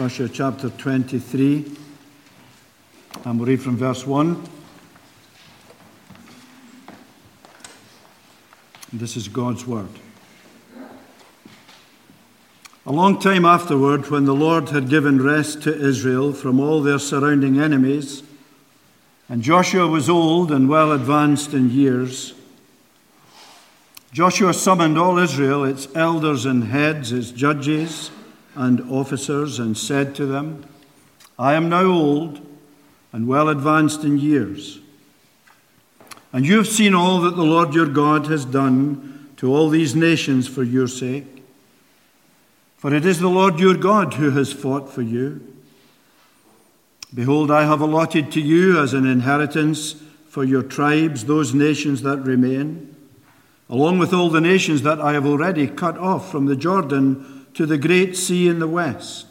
Joshua chapter 23, and we'll read from verse 1. This is God's word. A long time afterward, when the Lord had given rest to Israel from all their surrounding enemies, and Joshua was old and well advanced in years, Joshua summoned all Israel, its elders and heads, its judges and officers and said to them, I am now old and well advanced in years. And you have seen all that the Lord your God has done to all these nations for your sake. For it is the Lord your God who has fought for you. Behold, I have allotted to you as an inheritance for your tribes those nations that remain, along with all the nations that I have already cut off from the Jordan to the great sea in the west.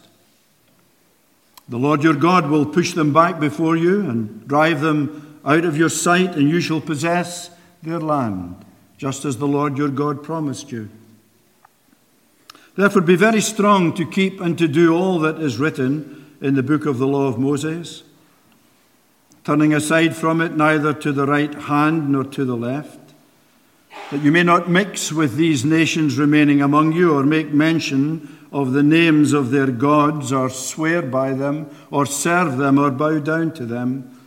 The Lord your God will push them back before you and drive them out of your sight, and you shall possess their land, just as the Lord your God promised you. Therefore, be very strong to keep and to do all that is written in the book of the law of Moses, turning aside from it neither to the right hand nor to the left that you may not mix with these nations remaining among you, or make mention of the names of their gods, or swear by them, or serve them, or bow down to them.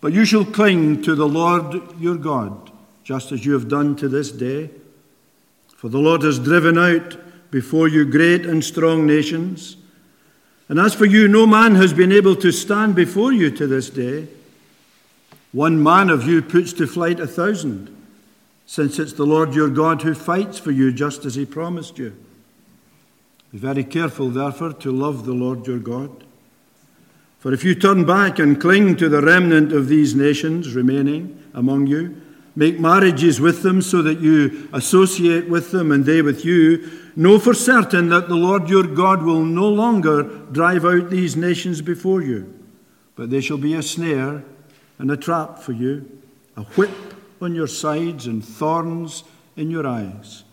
But you shall cling to the Lord your God, just as you have done to this day. For the Lord has driven out before you great and strong nations. And as for you, no man has been able to stand before you to this day. One man of you puts to flight a thousand since it's the Lord your God who fights for you just as he promised you. Be very careful, therefore, to love the Lord your God. For if you turn back and cling to the remnant of these nations remaining among you, make marriages with them so that you associate with them and they with you, know for certain that the Lord your God will no longer drive out these nations before you, but they shall be a snare and a trap for you, a whip on your sides and thorns in your eyes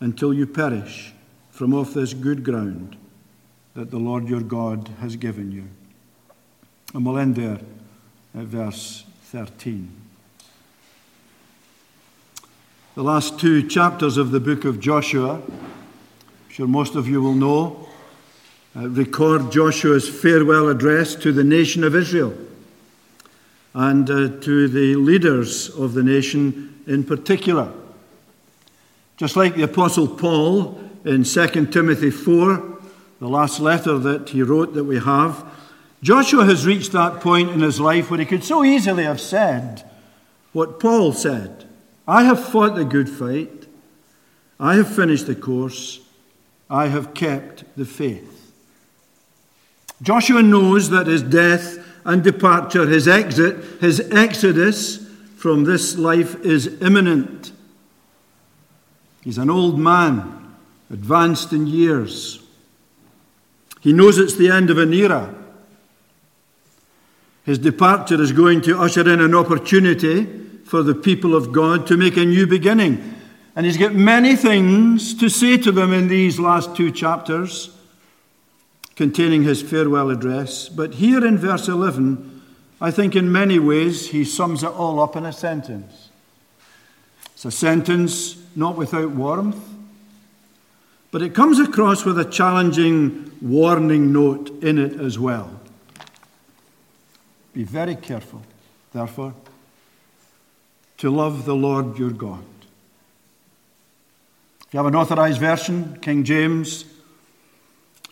until you perish from off this good ground that the Lord your God has given you. And we'll end there at verse 13. The last two chapters of the book of Joshua, I'm sure most of you will know, uh, record Joshua's farewell address to the nation of Israel and uh, to the leaders of the nation in particular. Just like the Apostle Paul in 2 Timothy 4, the last letter that he wrote that we have, Joshua has reached that point in his life where he could so easily have said what Paul said I have fought the good fight, I have finished the course, I have kept the faith. Joshua knows that his death and departure, his exit, his exodus from this life is imminent. He's an old man, advanced in years. He knows it's the end of an era. His departure is going to usher in an opportunity for the people of God to make a new beginning. And he's got many things to say to them in these last two chapters containing his farewell address. But here in verse 11, I think in many ways he sums it all up in a sentence. It's a sentence not without warmth, but it comes across with a challenging warning note in it as well. Be very careful, therefore, to love the Lord your God. If you have an authorized version, King James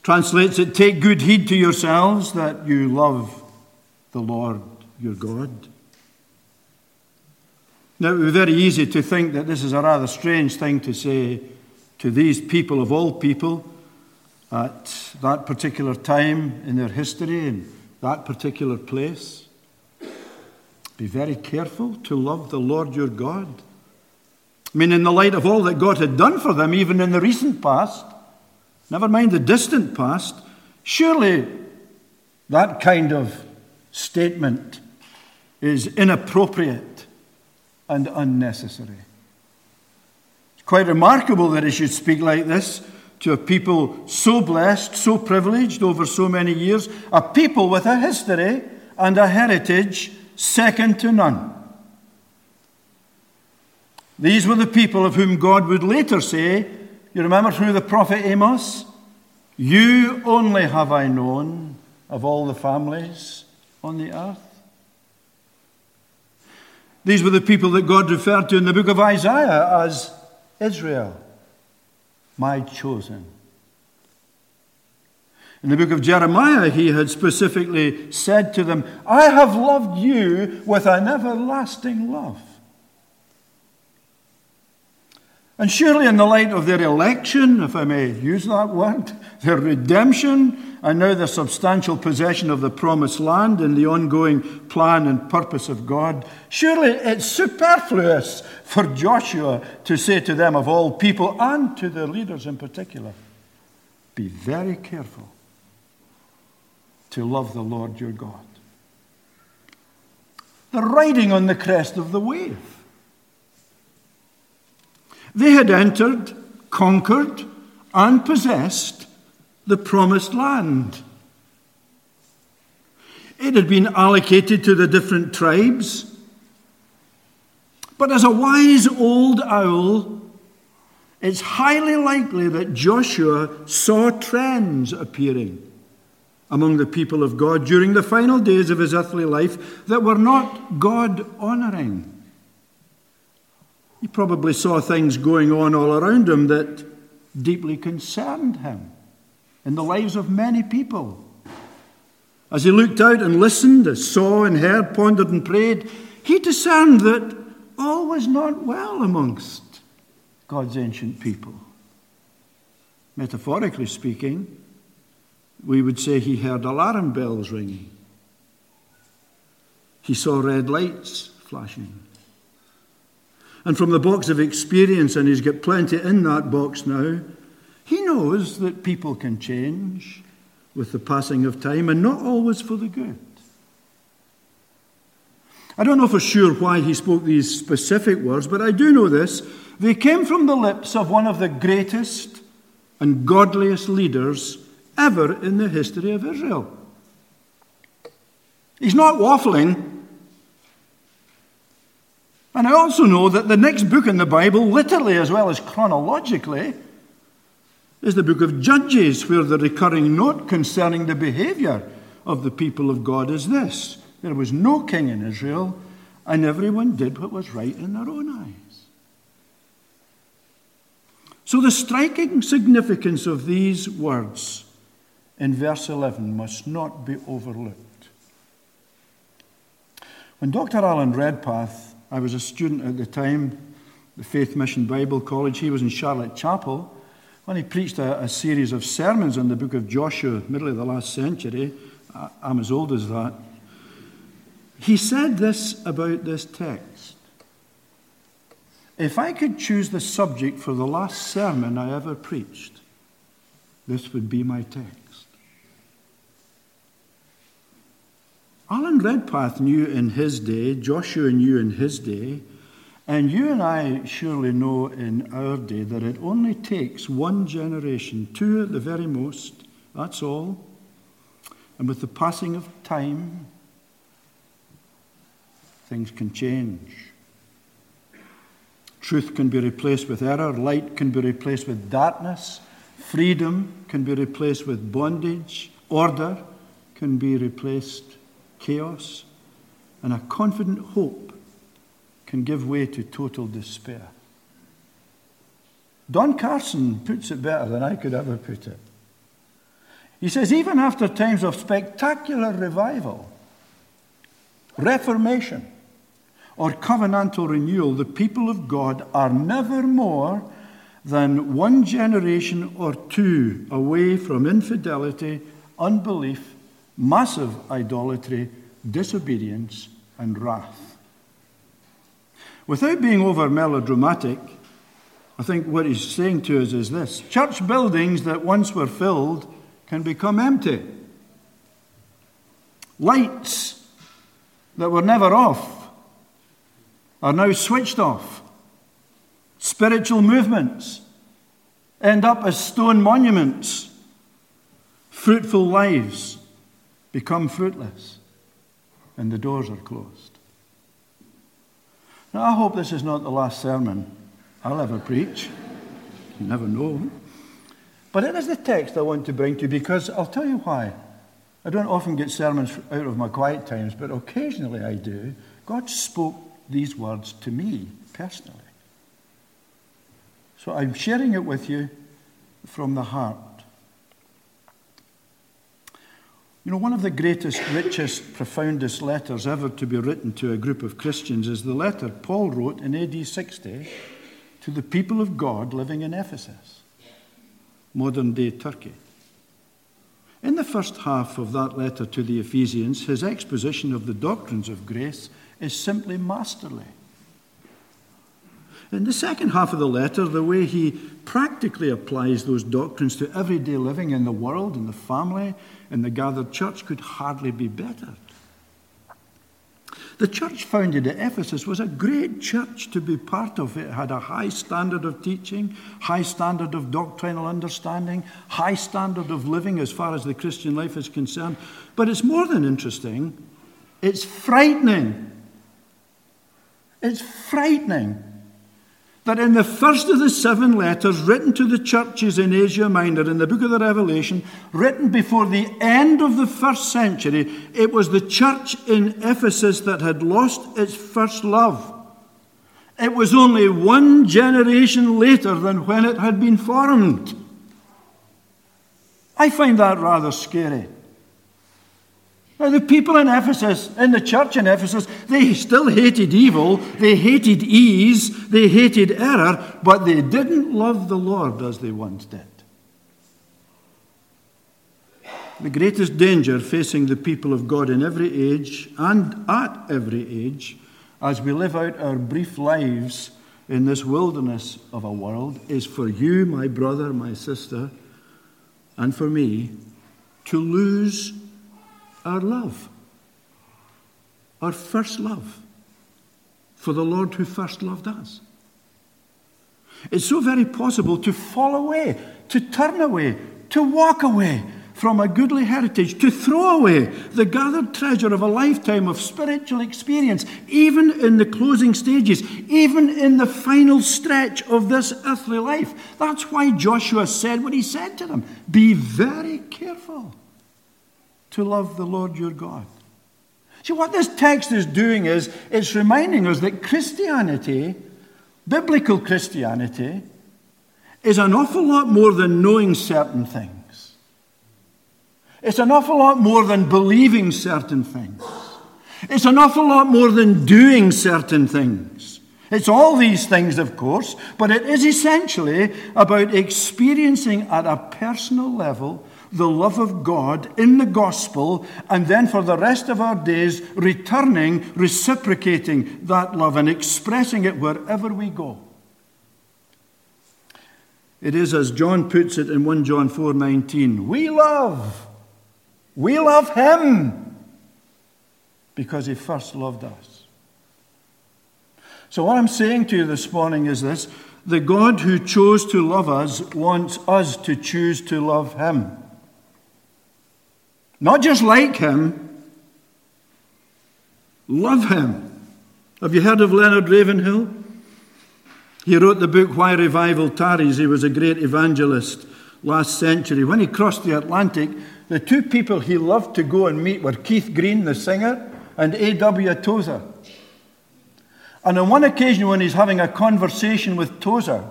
translates it Take good heed to yourselves that you love the Lord your God. Now, it would be very easy to think that this is a rather strange thing to say to these people of all people at that particular time in their history, and that particular place. Be very careful to love the Lord your God. I mean, in the light of all that God had done for them, even in the recent past, never mind the distant past, surely that kind of statement is inappropriate and unnecessary. It's quite remarkable that he should speak like this to a people so blessed, so privileged over so many years, a people with a history and a heritage second to none. These were the people of whom God would later say, You remember through the prophet Amos? You only have I known of all the families on the earth. These were the people that God referred to in the book of Isaiah as Israel, my chosen. In the book of Jeremiah, he had specifically said to them, I have loved you with an everlasting love. And surely, in the light of their election, if I may use that word, their redemption, and now the substantial possession of the promised land and the ongoing plan and purpose of God, surely it's superfluous for Joshua to say to them, of all people, and to their leaders in particular, be very careful to love the Lord your God. They're riding on the crest of the wave. They had entered, conquered, and possessed the promised land. It had been allocated to the different tribes. But as a wise old owl, it's highly likely that Joshua saw trends appearing among the people of God during the final days of his earthly life that were not God honoring. He probably saw things going on all around him that deeply concerned him in the lives of many people. As he looked out and listened, as saw and heard, pondered and prayed, he discerned that all was not well amongst God's ancient people. Metaphorically speaking, we would say he heard alarm bells ringing. He saw red lights flashing. And from the box of experience, and he's got plenty in that box now, he knows that people can change with the passing of time and not always for the good. I don't know for sure why he spoke these specific words, but I do know this. They came from the lips of one of the greatest and godliest leaders ever in the history of Israel. He's not waffling. And I also know that the next book in the Bible, literally as well as chronologically, is the book of Judges, where the recurring note concerning the behavior of the people of God is this there was no king in Israel, and everyone did what was right in their own eyes. So, the striking significance of these words in verse 11 must not be overlooked. When Dr. Alan Redpath I was a student at the time, the Faith Mission Bible College. He was in Charlotte Chapel when he preached a, a series of sermons on the book of Joshua, middle of the last century. I, I'm as old as that. He said this about this text. If I could choose the subject for the last sermon I ever preached, this would be my text. Alan Redpath knew in his day, Joshua knew in his day, and you and I surely know in our day that it only takes one generation, two at the very most, that's all. And with the passing of time, things can change. Truth can be replaced with error, light can be replaced with darkness, freedom can be replaced with bondage, order can be replaced chaos, and a confident hope can give way to total despair. Don Carson puts it better than I could ever put it. He says, even after times of spectacular revival, reformation, or covenantal renewal, the people of God are never more than one generation or two away from infidelity, unbelief, massive idolatry, disobedience, and wrath. Without being over melodramatic, I think what he's saying to us is this church buildings that once were filled can become empty. Lights that were never off are now switched off. Spiritual movements end up as stone monuments. Fruitful lives become fruitless, and the doors are closed. Now, I hope this is not the last sermon I'll ever preach. You never know. But it is the text I want to bring to you because I'll tell you why. I don't often get sermons out of my quiet times, but occasionally I do. God spoke these words to me personally. So I'm sharing it with you from the heart. You know, one of the greatest, richest, profoundest letters ever to be written to a group of Christians is the letter Paul wrote in AD 60 to the people of God living in Ephesus modern day Turkey. In the first half of that letter to the Ephesians, his exposition of the doctrines of grace is simply masterly. In the second half of the letter, the way he practically applies those doctrines to everyday living in the world, in the family, in the gathered church could hardly be better. The church founded at Ephesus was a great church to be part of. It had a high standard of teaching, high standard of doctrinal understanding, high standard of living as far as the Christian life is concerned. But it's more than interesting, it's frightening. It's frightening that in the first of the seven letters written to the churches in Asia Minor in the book of the Revelation, written before the end of the first century, it was the church in Ephesus that had lost its first love. It was only one generation later than when it had been formed. I find that rather scary. Now, the people in Ephesus, in the church in Ephesus, they still hated evil, they hated ease, they hated error, but they didn't love the Lord as they once did. The greatest danger facing the people of God in every age and at every age, as we live out our brief lives in this wilderness of a world, is for you, my brother, my sister, and for me to lose our love, our first love for the Lord who first loved us. It's so very possible to fall away, to turn away, to walk away from a goodly heritage, to throw away the gathered treasure of a lifetime of spiritual experience, even in the closing stages, even in the final stretch of this earthly life. That's why Joshua said what he said to them Be very careful to love the Lord your God. See, what this text is doing is it's reminding us that Christianity, biblical Christianity, is an awful lot more than knowing certain things. It's an awful lot more than believing certain things. It's an awful lot more than doing certain things. It's all these things, of course, but it is essentially about experiencing at a personal level the love of God in the gospel, and then for the rest of our days, returning, reciprocating that love and expressing it wherever we go. It is as John puts it in 1 John 4:19, we love. We love him because he first loved us. So what I'm saying to you this morning is this, the God who chose to love us wants us to choose to love him. Not just like him, love him. Have you heard of Leonard Ravenhill? He wrote the book Why Revival Tarries. He was a great evangelist last century. When he crossed the Atlantic, the two people he loved to go and meet were Keith Green, the singer, and A.W. Tozer. And on one occasion, when he's having a conversation with Tozer,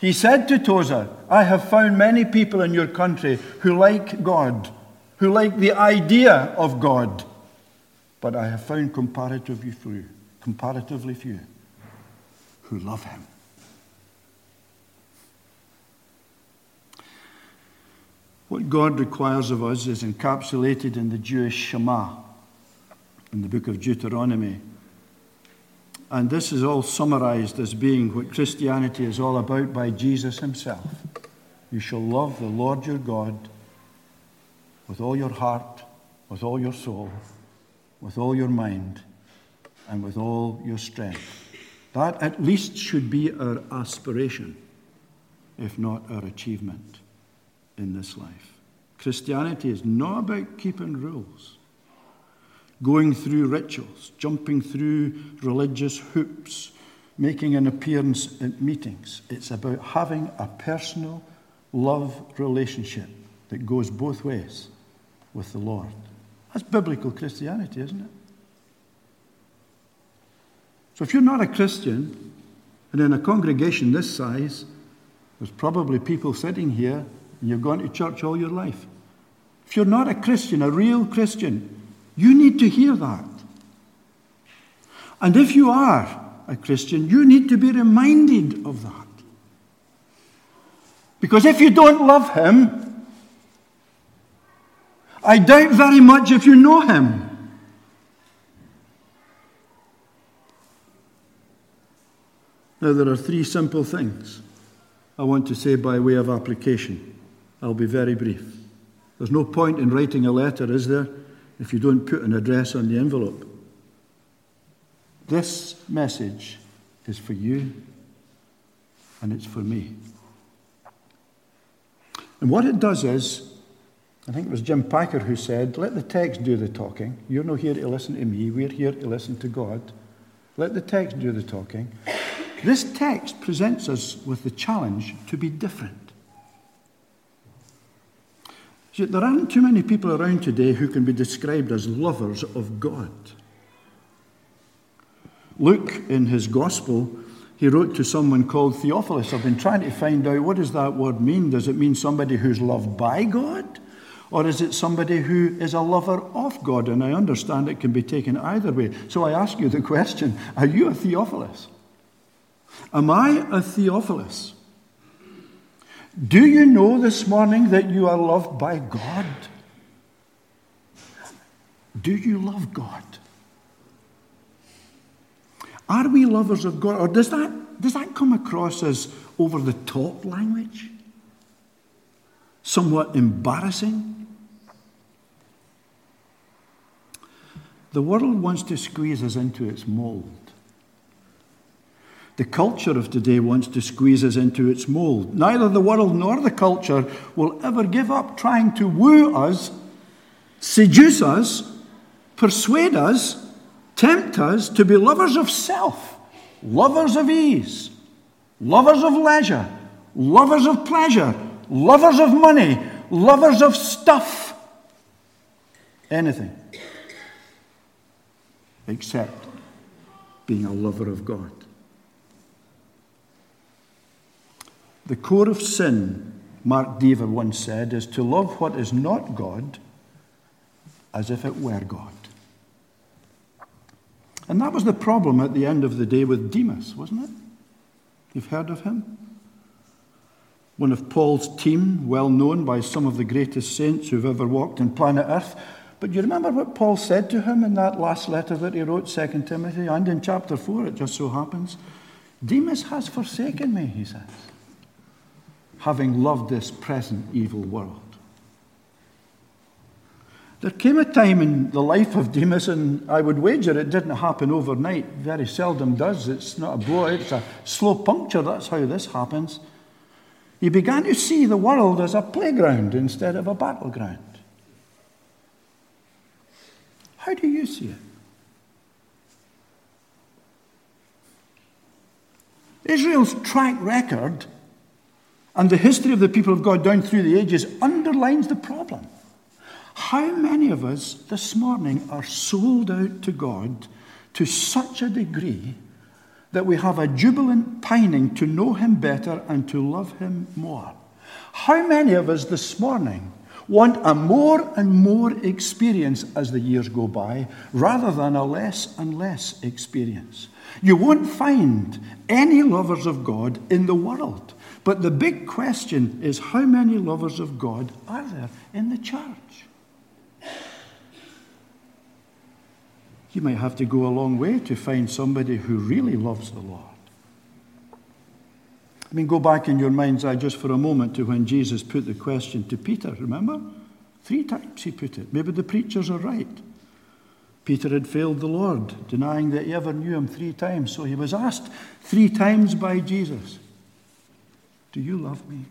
he said to Tozer, I have found many people in your country who like God who like the idea of God, but I have found comparatively few, comparatively few who love Him. What God requires of us is encapsulated in the Jewish Shema in the book of Deuteronomy. And this is all summarized as being what Christianity is all about by Jesus himself. You shall love the Lord your God with all your heart, with all your soul, with all your mind, and with all your strength. That at least should be our aspiration. if not our achievement in this life. Christianity is not about keeping rules, going through rituals, jumping through religious hoops, making an appearance at meetings. It's about having a personal love relationship that goes both ways with the Lord. That's biblical Christianity, isn't it? So if you're not a Christian, and in a congregation this size, there's probably people sitting here and you've gone to church all your life. If you're not a Christian, a real Christian, you need to hear that. And if you are a Christian, you need to be reminded of that. Because if you don't love Him, I doubt very much if you know Him. Now, there are three simple things I want to say by way of application. I'll be very brief. There's no point in writing a letter, is there, if you don't put an address on the envelope? This message is for you and it's for me. And what it does is, I think it was Jim Packer who said, let the text do the talking. You're not here to listen to me, we're here to listen to God. Let the text do the talking. This text presents us with the challenge to be different. See, there aren't too many people around today who can be described as lovers of God. Luke, in his gospel, he wrote to someone called Theophilus. I've been trying to find out what does that word mean? Does it mean somebody who's loved by God? Or is it somebody who is a lover of God? And I understand it can be taken either way. So I ask you the question Are you a Theophilus? Am I a Theophilus? Do you know this morning that you are loved by God? Do you love God? Are we lovers of God? Or does that, does that come across as over the top language? Somewhat embarrassing? The world wants to squeeze us into its mold. The culture of today wants to squeeze us into its mold. Neither the world nor the culture will ever give up trying to woo us, seduce us, persuade us, tempt us to be lovers of self, lovers of ease, lovers of leisure, lovers of pleasure, lovers of money, lovers of stuff. Anything except being a lover of God. The core of sin, Mark Dever once said, is to love what is not God as if it were God. And that was the problem at the end of the day with Demas, wasn't it? You've heard of him? One of Paul's team, well known by some of the greatest saints who've ever walked on planet Earth. But you remember what Paul said to him in that last letter that he wrote, 2 Timothy, and in chapter 4, it just so happens? Demas has forsaken me, he says having loved this present evil world. There came a time in the life of Demas, and I would wager it didn't happen overnight. Very seldom does. It's not a blowout, it's a slow puncture. That's how this happens. He began to see the world as a playground instead of a battleground. How do you see it? Israel's track record and the history of the people of God down through the ages underlines the problem. How many of us this morning are sold out to God to such a degree that we have a jubilant pining to know Him better and to love Him more? How many of us this morning want a more and more experience as the years go by rather than a less and less experience? You won't find any lovers of God in the world. But the big question is how many lovers of God are there in the church? You might have to go a long way to find somebody who really loves the Lord. I mean, go back in your mind's eye just for a moment to when Jesus put the question to Peter, remember? Three times he put it. Maybe the preachers are right. Peter had failed the Lord, denying that he ever knew him three times. So he was asked three times by Jesus Do you love me?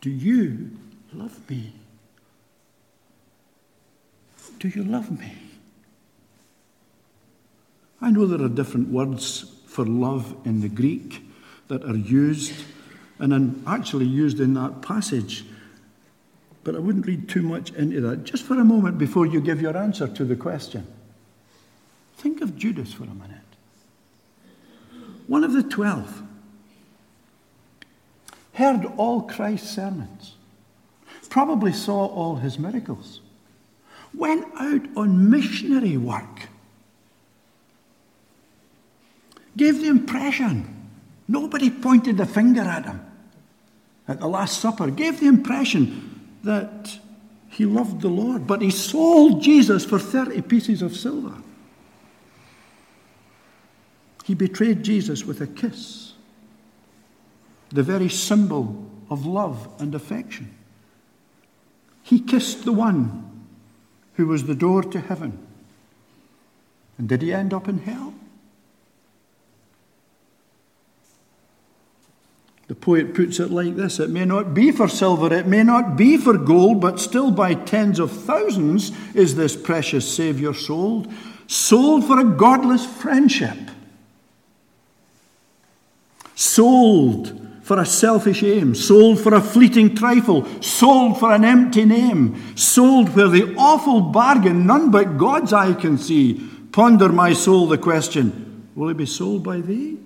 Do you love me? Do you love me? I know there are different words for love in the Greek that are used and are actually used in that passage. But I wouldn't read too much into that. Just for a moment before you give your answer to the question. Think of Judas for a minute. One of the twelve heard all Christ's sermons, probably saw all his miracles, went out on missionary work, gave the impression nobody pointed the finger at him at the Last Supper, gave the impression that he loved the Lord, but he sold Jesus for 30 pieces of silver. He betrayed Jesus with a kiss, the very symbol of love and affection. He kissed the one who was the door to heaven. And did he end up in hell? Poet puts it like this It may not be for silver, it may not be for gold, but still by tens of thousands is this precious Saviour sold, sold for a godless friendship. Sold for a selfish aim, sold for a fleeting trifle, sold for an empty name, sold where the awful bargain none but God's eye can see. Ponder, my soul, the question will it be sold by thee?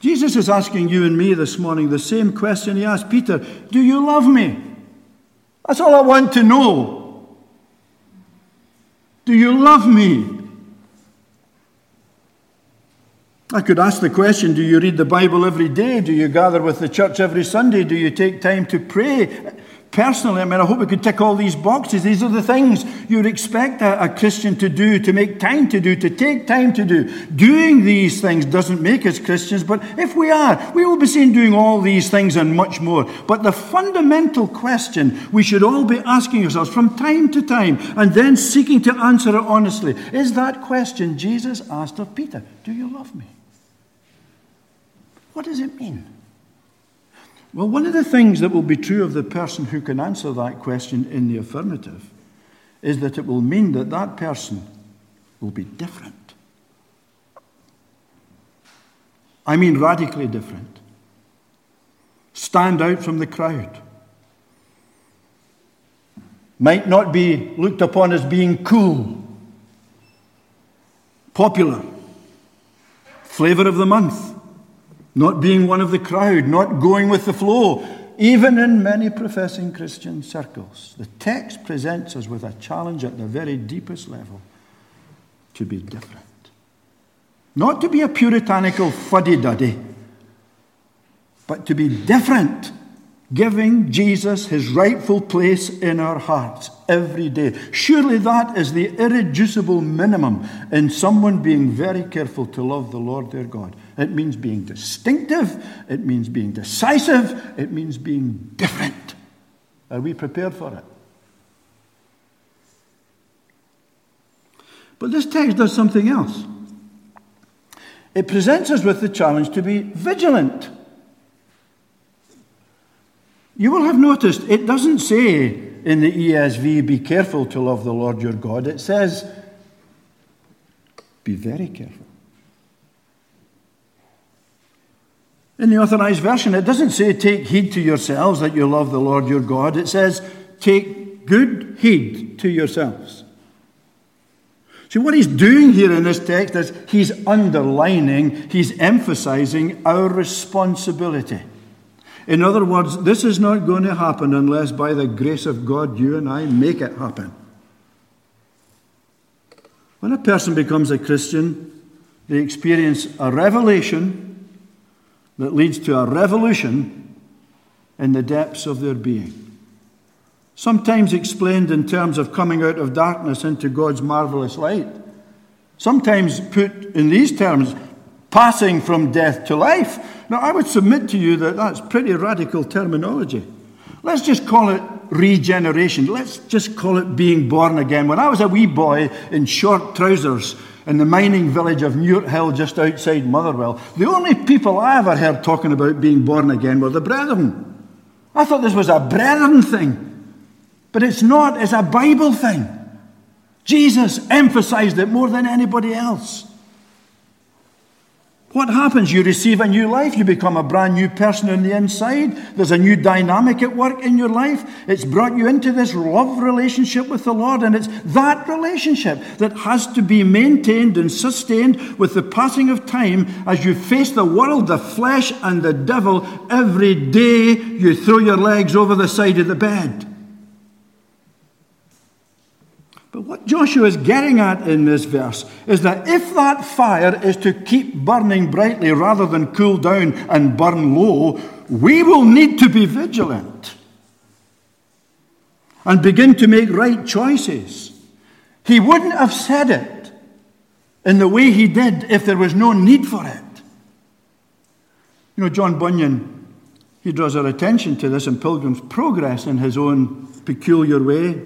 Jesus is asking you and me this morning the same question he asked Peter Do you love me? That's all I want to know. Do you love me? I could ask the question Do you read the Bible every day? Do you gather with the church every Sunday? Do you take time to pray? Personally, I mean, I hope we could tick all these boxes. These are the things you'd expect a, a, Christian to do, to make time to do, to take time to do. Doing these things doesn't make us Christians, but if we are, we will be seen doing all these things and much more. But the fundamental question we should all be asking ourselves from time to time and then seeking to answer it honestly is that question Jesus asked of Peter Do you love me? What does it mean? Well, one of the things that will be true of the person who can answer that question in the affirmative is that it will mean that that person will be different. I mean, radically different. Stand out from the crowd. Might not be looked upon as being cool, popular, flavour of the month not being one of the crowd, not going with the flow, even in many professing Christian circles. The text presents us with a challenge at the very deepest level to be different. Not to be a puritanical fuddy duddy, but to be different giving Jesus his rightful place in our hearts every day. Surely that is the irreducible minimum in someone being very careful to love the Lord their God. It means being distinctive, it means being decisive, it means being different. Are we prepared for it? But this text does something else. It presents us with the challenge to be vigilant. You will have noticed it doesn't say in the ESV, be careful to love the Lord your God. It says, be very careful. In the authorized version, it doesn't say, take heed to yourselves that you love the Lord your God. It says, take good heed to yourselves. See, what he's doing here in this text is he's underlining, he's emphasizing our responsibility. In other words, this is not going to happen unless by the grace of God you and I make it happen. When a person becomes a Christian, they experience a revelation that leads to a revolution in the depths of their being. Sometimes explained in terms of coming out of darkness into God's marvelous light. Sometimes put in these terms, passing from death to life. Now, I would submit to you that that's pretty radical terminology. Let's just call it regeneration. Let's just call it being born again. When I was a wee boy in short trousers, in the mining village of Newarthill just outside Motherwell. The only people I ever heard talking about being born again were the brethren. I thought this was a brethren thing. But it's not, it's a Bible thing. Jesus emphasized it more than anybody else. What happens? You receive a new life. You become a brand new person on the inside. There's a new dynamic at work in your life. It's brought you into this love relationship with the Lord. And it's that relationship that has to be maintained and sustained with the passing of time as you face the world, the flesh, and the devil every day you throw your legs over the side of the bed. But what Joshua is getting at in this verse is that if that fire is to keep burning brightly rather than cool down and burn low, we will need to be vigilant and begin to make right choices. He wouldn't have said it in the way he did if there was no need for it. You know, John Bunyan, he draws our attention to this in Pilgrim's Progress in his own peculiar way.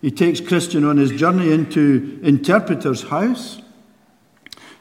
He takes Christian on his journey into Interpreter's house,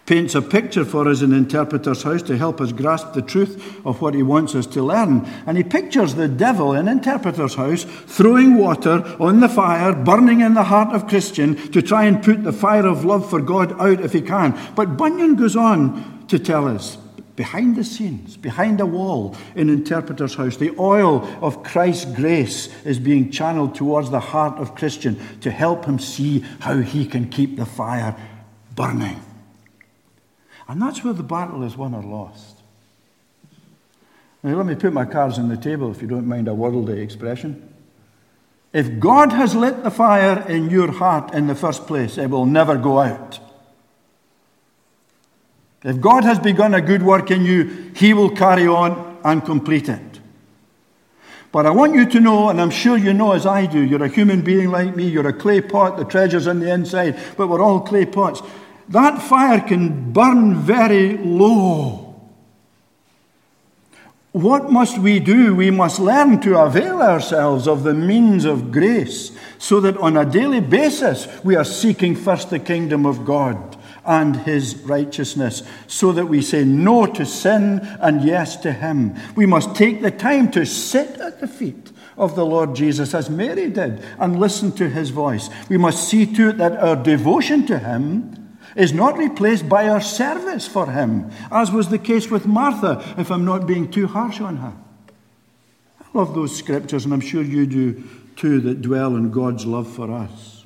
paints a picture for us in Interpreter's house to help us grasp the truth of what he wants us to learn. And he pictures the devil in Interpreter's house throwing water on the fire, burning in the heart of Christian to try and put the fire of love for God out if he can. But Bunyan goes on to tell us behind the scenes, behind a wall in Interpreter's house, the oil of Christ's grace is being channeled towards the heart of Christian to help him see how he can keep the fire burning. And that's where the battle is won or lost. Now, let me put my cards on the table if you don't mind a worldly expression. If God has lit the fire in your heart in the first place, it will never go out. If God has begun a good work in you, He will carry on and complete it. But I want you to know, and I'm sure you know as I do, you're a human being like me, you're a clay pot, the treasure's on the inside, but we're all clay pots. That fire can burn very low. What must we do? We must learn to avail ourselves of the means of grace so that on a daily basis we are seeking first the kingdom of God and his righteousness, so that we say no to sin and yes to him. We must take the time to sit at the feet of the Lord Jesus, as Mary did, and listen to his voice. We must see to it that our devotion to him is not replaced by our service for him, as was the case with Martha, if I'm not being too harsh on her. I love those scriptures, and I'm sure you do too, that dwell on God's love for us.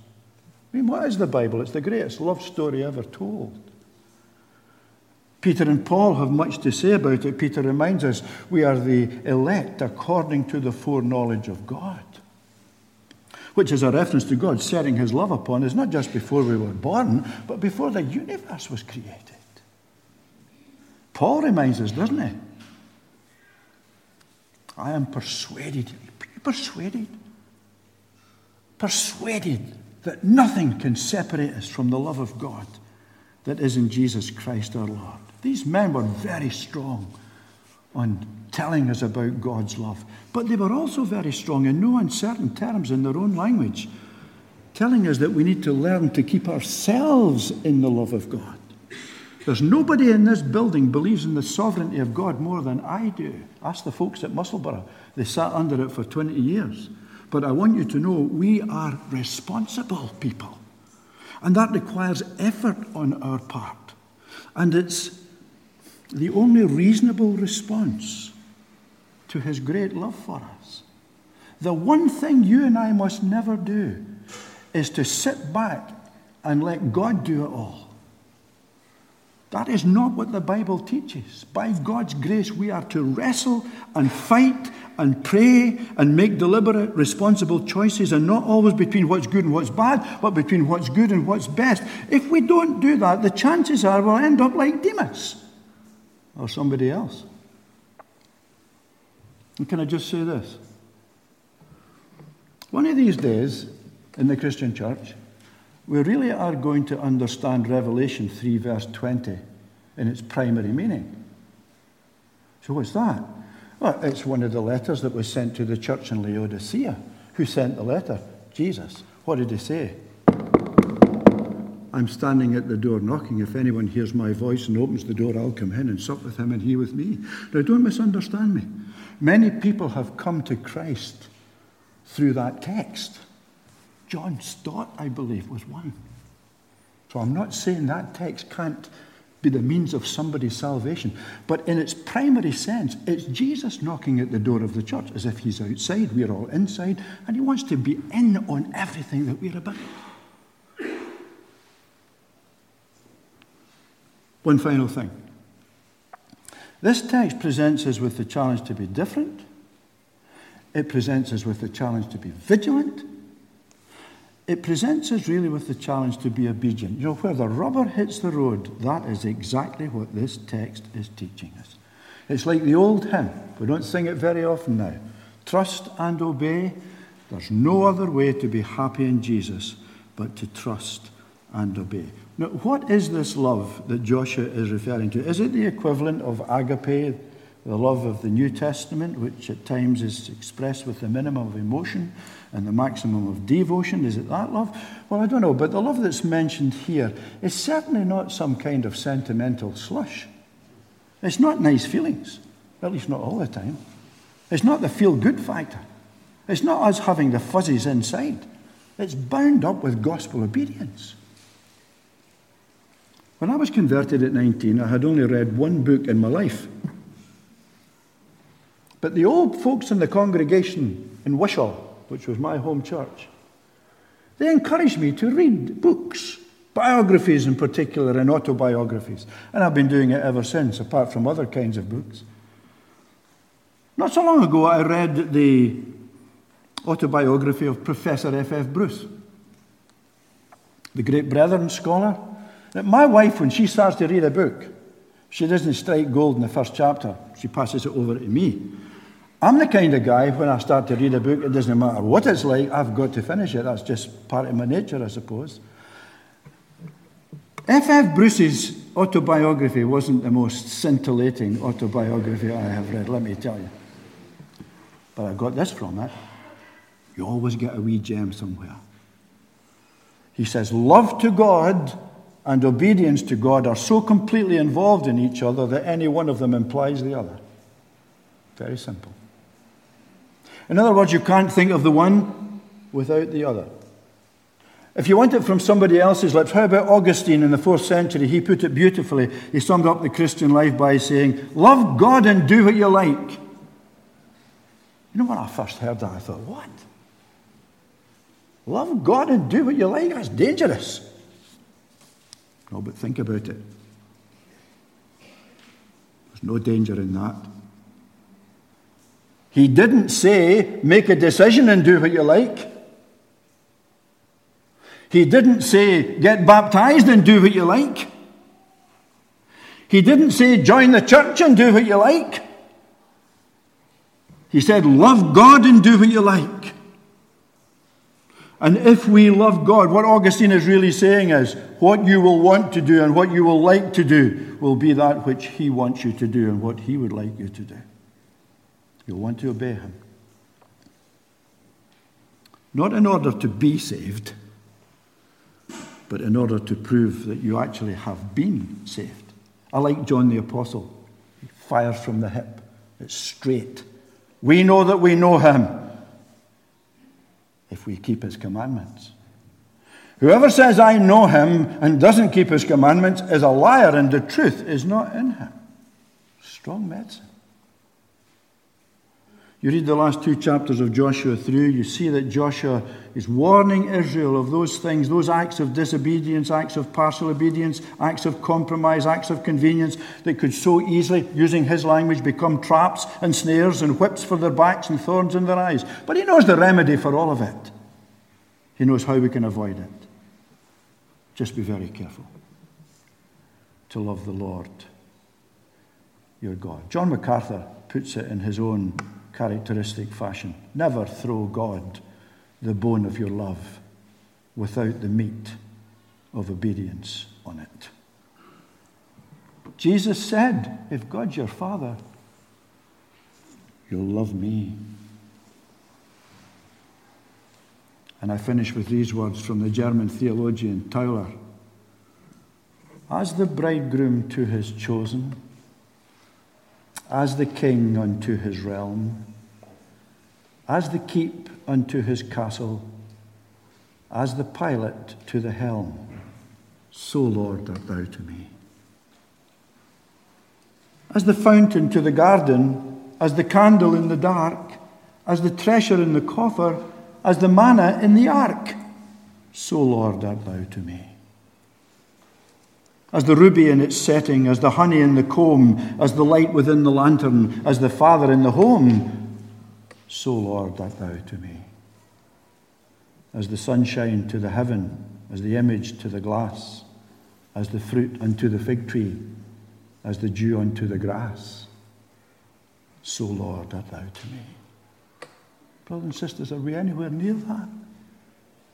I mean, what is the Bible? It's the greatest love story ever told. Peter and Paul have much to say about it. Peter reminds us we are the elect according to the foreknowledge of God, which is a reference to God setting his love upon us, not just before we were born, but before the universe was created. Paul reminds us, doesn't he? I am persuaded. Persuaded? Persuaded that nothing can separate us from the love of God that is in Jesus Christ our Lord. These men were very strong on telling us about God's love, but they were also very strong in no uncertain terms in their own language, telling us that we need to learn to keep ourselves in the love of God. There's nobody in this building believes in the sovereignty of God more than I do. Ask the folks at Musselburgh. They sat under it for 20 years. But I want you to know we are responsible people. And that requires effort on our part. And it's the only reasonable response to his great love for us. The one thing you and I must never do is to sit back and let God do it all. That is not what the Bible teaches. By God's grace, we are to wrestle and fight and pray and make deliberate, responsible choices, and not always between what's good and what's bad, but between what's good and what's best. If we don't do that, the chances are we'll end up like Demas or somebody else. And can I just say this? One of these days in the Christian church, we really are going to understand Revelation 3, verse 20 in its primary meaning. So, what's that? Well, it's one of the letters that was sent to the church in Laodicea. Who sent the letter? Jesus. What did he say? I'm standing at the door knocking. If anyone hears my voice and opens the door, I'll come in and sup with him and he with me. Now, don't misunderstand me. Many people have come to Christ through that text. John Stott, I believe, was one. So I'm not saying that text can't be the means of somebody's salvation. But in its primary sense, it's Jesus knocking at the door of the church as if he's outside, we're all inside, and he wants to be in on everything that we're about. One final thing. This text presents us with the challenge to be different. It presents us with the challenge to be vigilant it presents us really with the challenge to be obedient. You know, where the rubber hits the road, that is exactly what this text is teaching us. It's like the old hymn. We don't sing it very often now. Trust and obey. There's no other way to be happy in Jesus but to trust and obey. Now, what is this love that Joshua is referring to? Is it the equivalent of agape, the love of the New Testament, which at times is expressed with the minimum of emotion and the maximum of devotion. Is it that love? Well, I don't know, but the love that's mentioned here is certainly not some kind of sentimental slush. It's not nice feelings, at least not all the time. It's not the feel good factor. It's not us having the fuzzies inside. It's bound up with gospel obedience. When I was converted at 19, I had only read one book in my life but the old folks in the congregation in Wishaw, which was my home church, they encouraged me to read books, biographies in particular, and autobiographies. And I've been doing it ever since, apart from other kinds of books. Not so long ago, I read the autobiography of Professor F. F. Bruce, the great Brethren scholar. My wife, when she starts to read a book, she doesn't strike gold in the first chapter. She passes it over to me. I'm the kind of guy, when I start to read a book, it doesn't matter what it's like, I've got to finish it. That's just part of my nature, I suppose. F. F. Bruce's autobiography wasn't the most scintillating autobiography I have read, let me tell you. But I got this from it. You always get a wee gem somewhere. He says, Love to God and obedience to God are so completely involved in each other that any one of them implies the other. Very simple. In other words, you can't think of the one without the other. If you want it from somebody else's lips, how about Augustine in the fourth century? He put it beautifully. He summed up the Christian life by saying, Love God and do what you like. You know, when I first heard that, I thought, what? Love God and do what you like? That's dangerous. No, but think about it. There's no danger in that. He didn't say, make a decision and do what you like. He didn't say, get baptized and do what you like. He didn't say, join the church and do what you like. He said, love God and do what you like. And if we love God, what Augustine is really saying is, what you will want to do and what you will like to do will be that which He wants you to do and what He would like you to do. You'll want to obey him. Not in order to be saved, but in order to prove that you actually have been saved. I like John the Apostle. He fires from the hip, it's straight. We know that we know him if we keep his commandments. Whoever says, I know him, and doesn't keep his commandments is a liar, and the truth is not in him. Strong medicine. You read the last two chapters of Joshua through, you see that Joshua is warning Israel of those things, those acts of disobedience, acts of partial obedience, acts of compromise, acts of convenience that could so easily, using his language, become traps and snares and whips for their backs and thorns in their eyes. But he knows the remedy for all of it. He knows how we can avoid it. Just be very careful to love the Lord your God. John MacArthur puts it in his own characteristic fashion. Never throw God the bone of your love without the meat of obedience on it. Jesus said, If God's your Father, you'll love me. And I finish with these words from the German theologian Tauler. as the bridegroom to his chosen, as the king unto his realm, as the keep unto his castle, as the pilot to the helm, so, Lord, art thou to me. As the fountain to the garden, as the candle in the dark, as the treasure in the coffer, as the manna in the ark, so, Lord, art thou to me. As the ruby in its setting, as the honey in the comb, as the light within the lantern, as the Father in the home, so, Lord, art thou to me. As the sunshine to the heaven, as the image to the glass, as the fruit unto the fig tree, as the dew unto the grass, so, Lord, art thou to me. Brothers and sisters, are we anywhere near that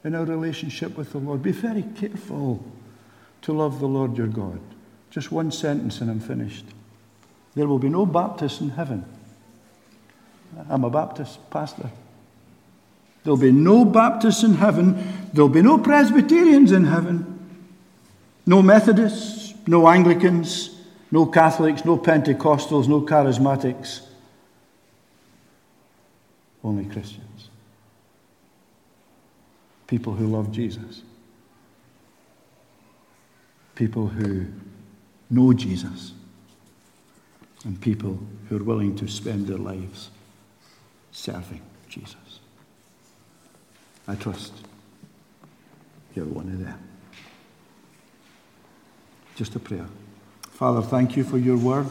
in our relationship with the Lord? Be very careful to love the Lord your God. Just one sentence and I'm finished. There will be no Baptists in heaven. I'm a Baptist pastor. There'll be no Baptists in heaven. There'll be no Presbyterians in heaven. No Methodists, no Anglicans, no Catholics, no Pentecostals, no Charismatics. Only Christians. People who love Jesus. People who know Jesus. And people who are willing to spend their lives serving Jesus. I trust you're one of them. Just a prayer. Father, thank you for your word.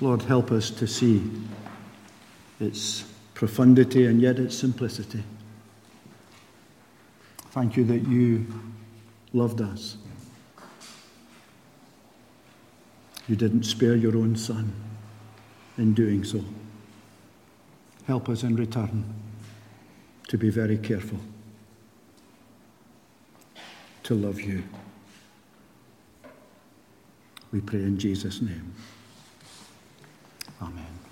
Lord, help us to see its profundity and yet its simplicity. Thank you that you loved us. You didn't spare your own son in doing so. Help us in return to be very careful to love you. We pray in Jesus' name. Amen.